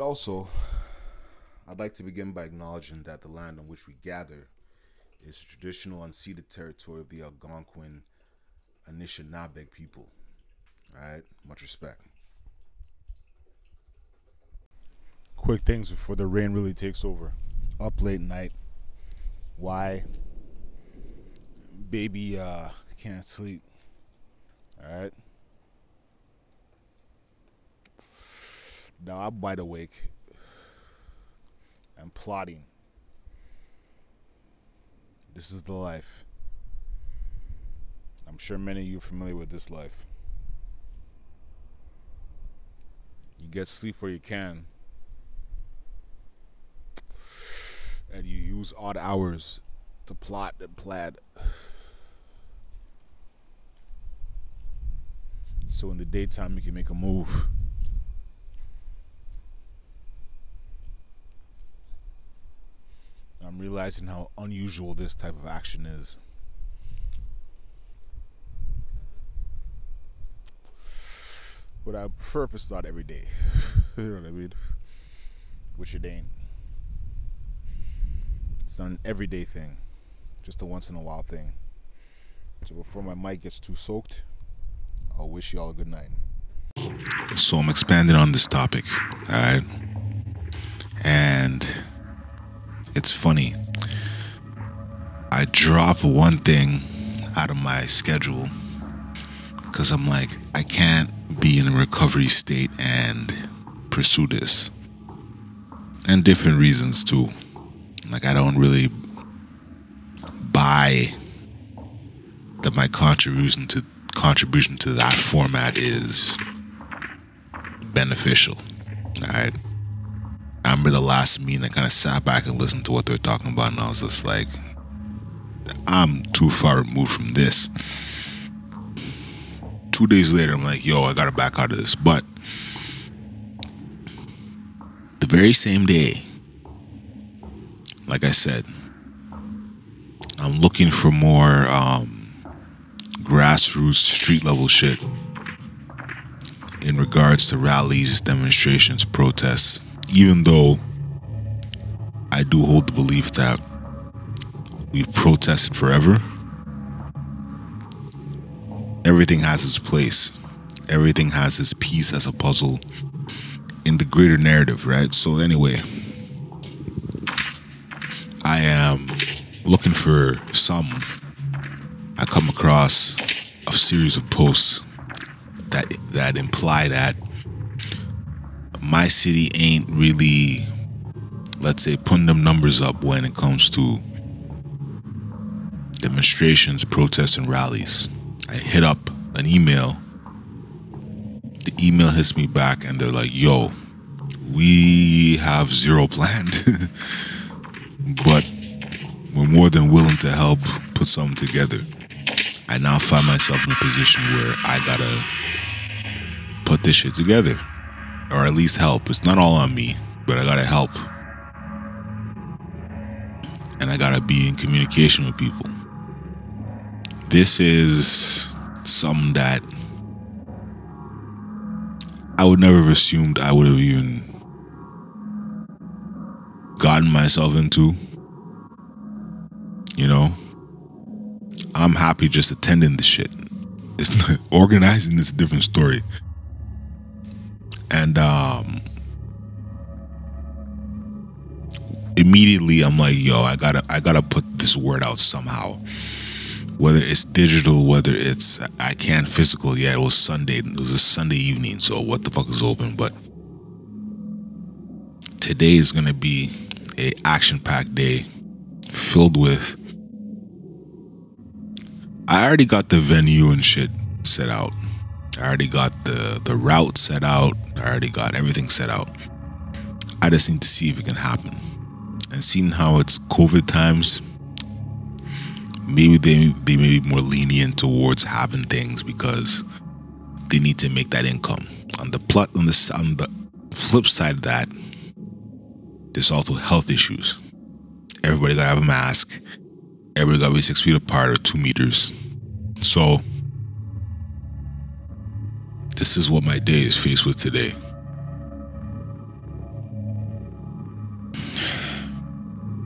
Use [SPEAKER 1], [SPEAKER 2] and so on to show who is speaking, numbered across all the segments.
[SPEAKER 1] But also, I'd like to begin by acknowledging that the land on which we gather is the traditional unceded territory of the Algonquin Anishinaabe people. Alright, much respect. Quick things before the rain really takes over. Up late night. Why? Baby uh can't sleep. Alright. Now I'm wide awake. I'm plotting. This is the life. I'm sure many of you are familiar with this life. You get sleep where you can. And you use odd hours to plot and plan. So in the daytime, you can make a move. I'm realizing how unusual this type of action is. But I prefer if every day. you know what I mean? Which it ain't. It's not an everyday thing, just a once in a while thing. So before my mic gets too soaked, I'll wish y'all a good night. So I'm expanding on this topic, alright? And it's funny. I drop one thing out of my schedule because I'm like, I can't be in a recovery state and pursue this. And different reasons too. Like, I don't really buy that my contribution to contribution to that format is beneficial. Alright. I remember the last meeting, I kind of sat back and listened to what they were talking about, and I was just like, I'm too far removed from this. Two days later, I'm like, yo, I gotta back out of this. But the very same day, like I said, I'm looking for more um, grassroots, street level shit in regards to rallies, demonstrations, protests even though I do hold the belief that we've protested forever, everything has its place. Everything has its piece as a puzzle in the greater narrative, right? So, anyway, I am looking for some. I come across a series of posts that that imply that my city ain't really, let's say, putting them numbers up when it comes to demonstrations, protests, and rallies. I hit up an email. The email hits me back, and they're like, yo, we have zero planned, but we're more than willing to help put something together. I now find myself in a position where I gotta put this shit together or at least help. It's not all on me, but I gotta help. And I gotta be in communication with people. This is something that I would never have assumed I would have even gotten myself into. You know, I'm happy just attending the shit. It's not, organizing is a different story and um immediately i'm like yo i gotta i gotta put this word out somehow. Whether it's digital whether it's i can't physical yeah it was sunday. It was a sunday evening so what the fuck is open? But today is gonna be a action-packed day filled with i already got the venue and shit set out I already got the the route set out. I already got everything set out. I just need to see if it can happen. And seeing how it's COVID times, maybe they they may be more lenient towards having things because they need to make that income. On the plot on the on the flip side of that, there's also health issues. Everybody gotta have a mask. Everybody gotta be six feet apart or two meters. So this is what my day is faced with today.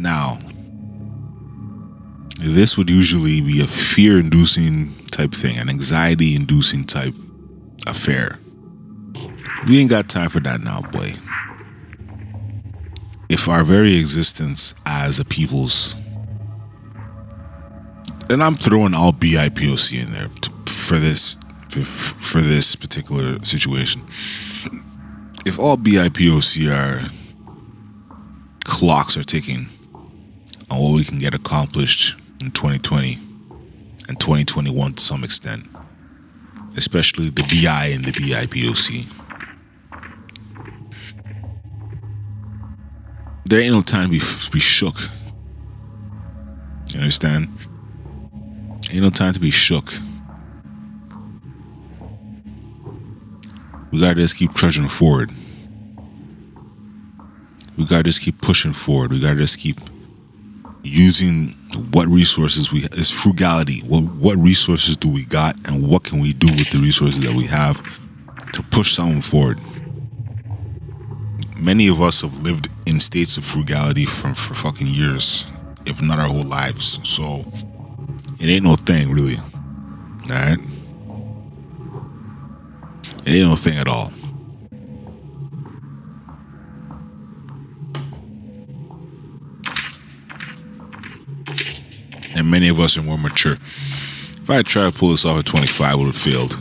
[SPEAKER 1] Now, this would usually be a fear inducing type thing, an anxiety inducing type affair. We ain't got time for that now, boy. If our very existence as a people's and I'm throwing all BIPOC in there for this for, this particular situation. If all BIPOC are clocks are ticking on what we can get accomplished in 2020 and 2021 to some extent, especially the BI and the BIPOC. There ain't no time to be, be shook. You understand? Ain't no time to be shook. We gotta just keep trudging forward. We gotta just keep pushing forward. We gotta just keep using what resources we is frugality. What what resources do we got, and what can we do with the resources that we have to push something forward? Many of us have lived in states of frugality for, for fucking years, if not our whole lives. So it ain't no thing, really. All right. It ain't no thing at all. And many of us are more mature. If I tried to pull this off at 25, I would have failed.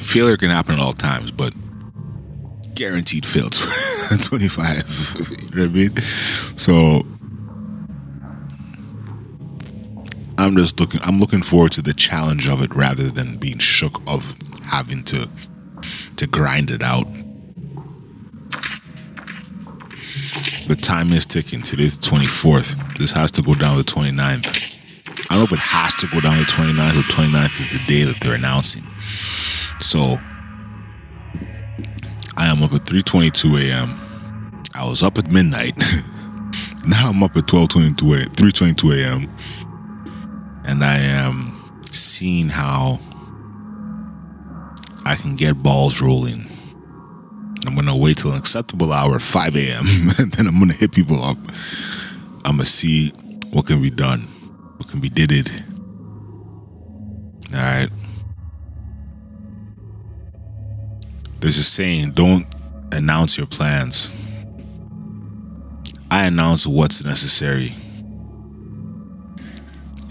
[SPEAKER 1] Failure can happen at all times, but guaranteed fail at 25. you know what I mean? So I'm just looking I'm looking forward to the challenge of it rather than being shook of having to to grind it out. The time is ticking. Today's the 24th. This has to go down the 29th. I don't know if it has to go down the 29th. The 29th is the day that they're announcing. So I am up at 3:22 a.m. I was up at midnight. now I'm up at 12:22 a.m. 3:22 a.m and I am seeing how I can get balls rolling. I'm gonna wait till an acceptable hour, 5 a.m., and then I'm gonna hit people up. I'm gonna see what can be done, what can be did. All right. There's a saying: don't announce your plans. I announce what's necessary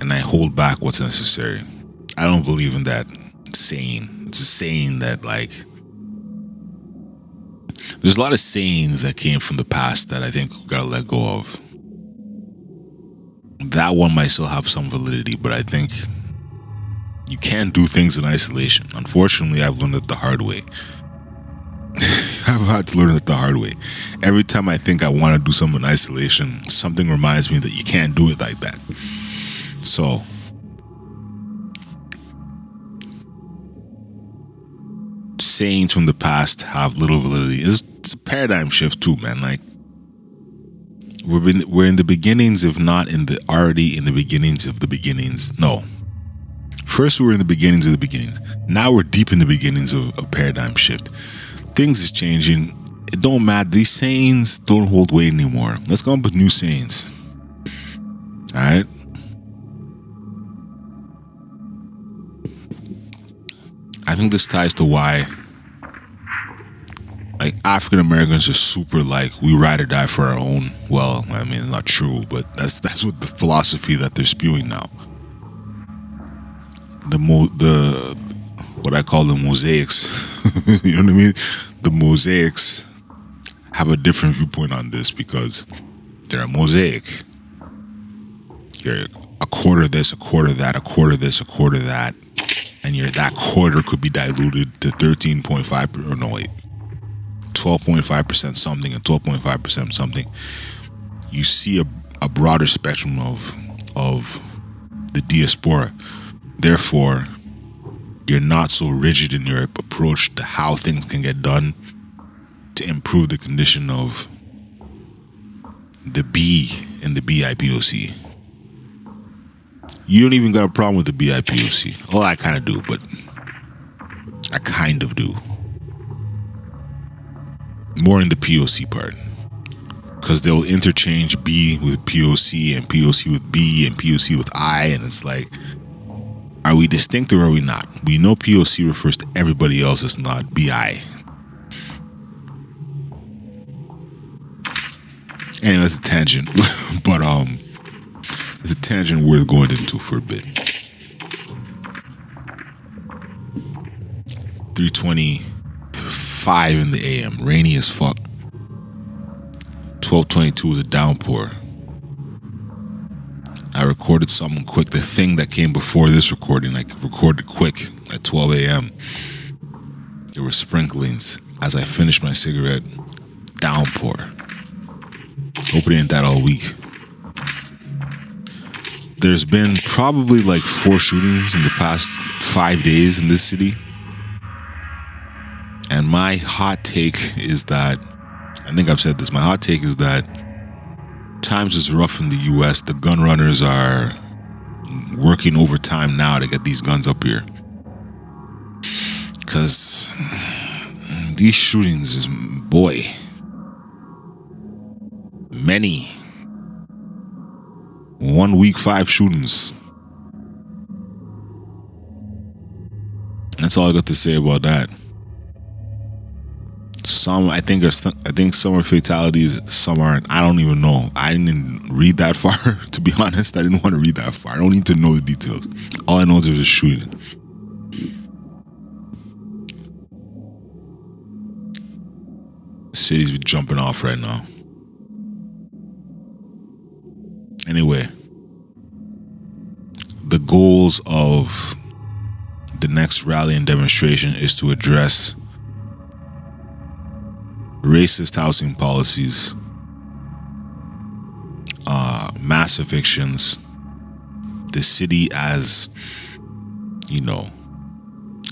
[SPEAKER 1] and I hold back what's necessary. I don't believe in that saying. It's a saying that like there's a lot of sayings that came from the past that I think we gotta let go of. That one might still have some validity, but I think you can't do things in isolation. Unfortunately, I've learned it the hard way. I've had to learn it the hard way. Every time I think I want to do something in isolation, something reminds me that you can't do it like that. So, sayings from the past have little validity. It's, it's a paradigm shift too, man. Like we're in, we're in the beginnings, if not in the already in the beginnings of the beginnings. No, first we were in the beginnings of the beginnings. Now we're deep in the beginnings of a paradigm shift. Things is changing. It don't matter. These sayings don't hold weight anymore. Let's come up with new sayings. All right. I think this ties to why like African Americans are super like we ride or die for our own. Well, I mean, it's not true, but that's that's what the philosophy that they're spewing now. The mo the what I call the mosaics, you know what I mean? The mosaics have a different viewpoint on this because they're a mosaic. You're a quarter of this, a quarter of that, a quarter of this, a quarter that and your that quarter could be diluted to 13.5 or no wait. 12.5% something and 12.5% something. You see a, a broader spectrum of of the diaspora. Therefore you're not so rigid in your approach to how things can get done to improve the condition of the B in the BIPOC you don't even got a problem with the BIPOC. Well, I kind of do, but I kind of do. More in the POC part. because they'll interchange B with POC and POC with B and POC with I, and it's like, are we distinct or are we not? We know POC refers to everybody else, it's not BI. Anyway, it's a tangent, but um, it's a tangent worth going into for a bit. 325 in the AM, rainy as fuck. 1222 was a downpour. I recorded something quick. The thing that came before this recording, I recorded quick at 12 a.m. There were sprinklings as I finished my cigarette. Downpour. Hope it ain't that all week. There's been probably like four shootings in the past five days in this city. And my hot take is that I think I've said this. My hot take is that times is rough in the US. The gun runners are working overtime now to get these guns up here. Because these shootings is, boy, many. One week, five shootings. That's all I got to say about that some I think are I think some are fatalities, some aren't. I don't even know. I didn't read that far. To be honest, I didn't want to read that far. I don't need to know the details. All I know is there's a shooting. city's jumping off right now. Anyway, the goals of the next rally and demonstration is to address racist housing policies, uh, mass evictions, the city as, you know,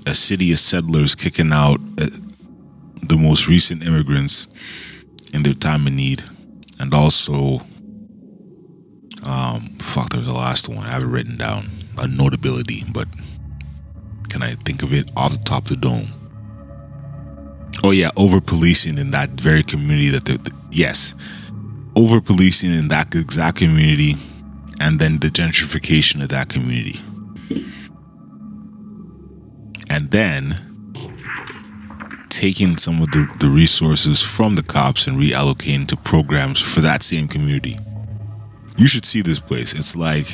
[SPEAKER 1] a city of settlers kicking out uh, the most recent immigrants in their time of need, and also, um, fuck, there's the last one. I have it written down. A notability, but can I think of it off the top of the dome? Oh yeah, over policing in that very community that the, the yes, over policing in that exact community, and then the gentrification of that community, and then taking some of the, the resources from the cops and reallocating to programs for that same community. You should see this place. It's like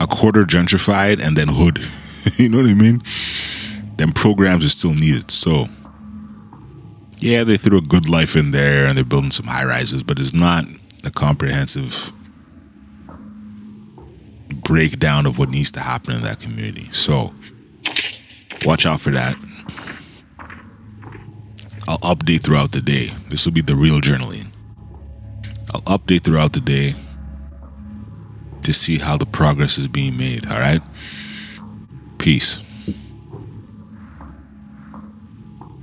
[SPEAKER 1] a quarter gentrified and then hood. you know what I mean? Then programs are still needed. So yeah, they threw a GoodLife in there and they're building some high rises, but it's not a comprehensive breakdown of what needs to happen in that community. So watch out for that. I'll update throughout the day. This will be the real journaling. I'll update throughout the day to see how the progress is being made. All right. Peace.